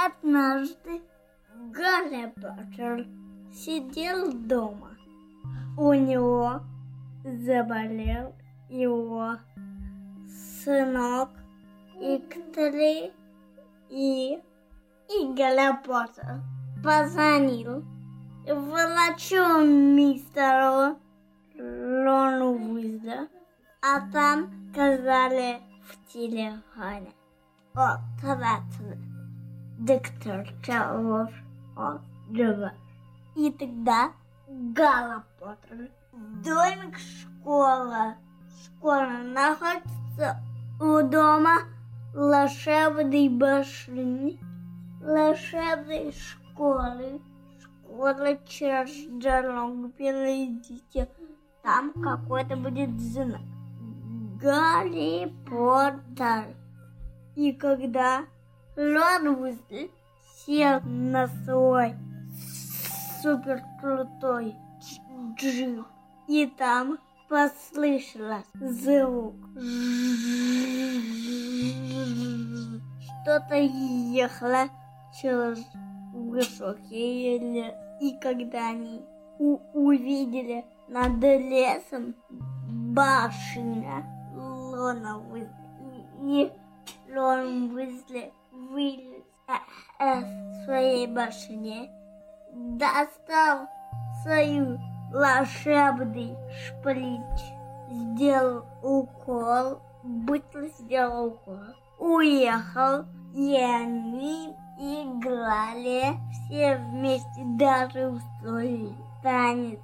Однажды Гарри Поттер сидел дома. У него заболел его сынок Иктори и, и Гарри Поттер позвонил врачу мистеру Рону Уизли, а там сказали в телефоне. О, тратили. Доктор Чарлоз, он жива. И тогда Гарри Поттер, домик школа. Школа находится у дома волшебной башни, волшебной школы. Школа через дорогу перейдите. Там какой-то будет знак. Гарри Поттер. И когда Уизли сел на свой супер крутой джип, и там послышалось звук. Что-то ехало через высокие лес. И когда они увидели над лесом башня Уизли, и Рон Уизли вылез э, из своей башни, достал свою волшебный шприч, сделал укол, быстро сделал укол, уехал, и они играли все вместе, даже устроили танец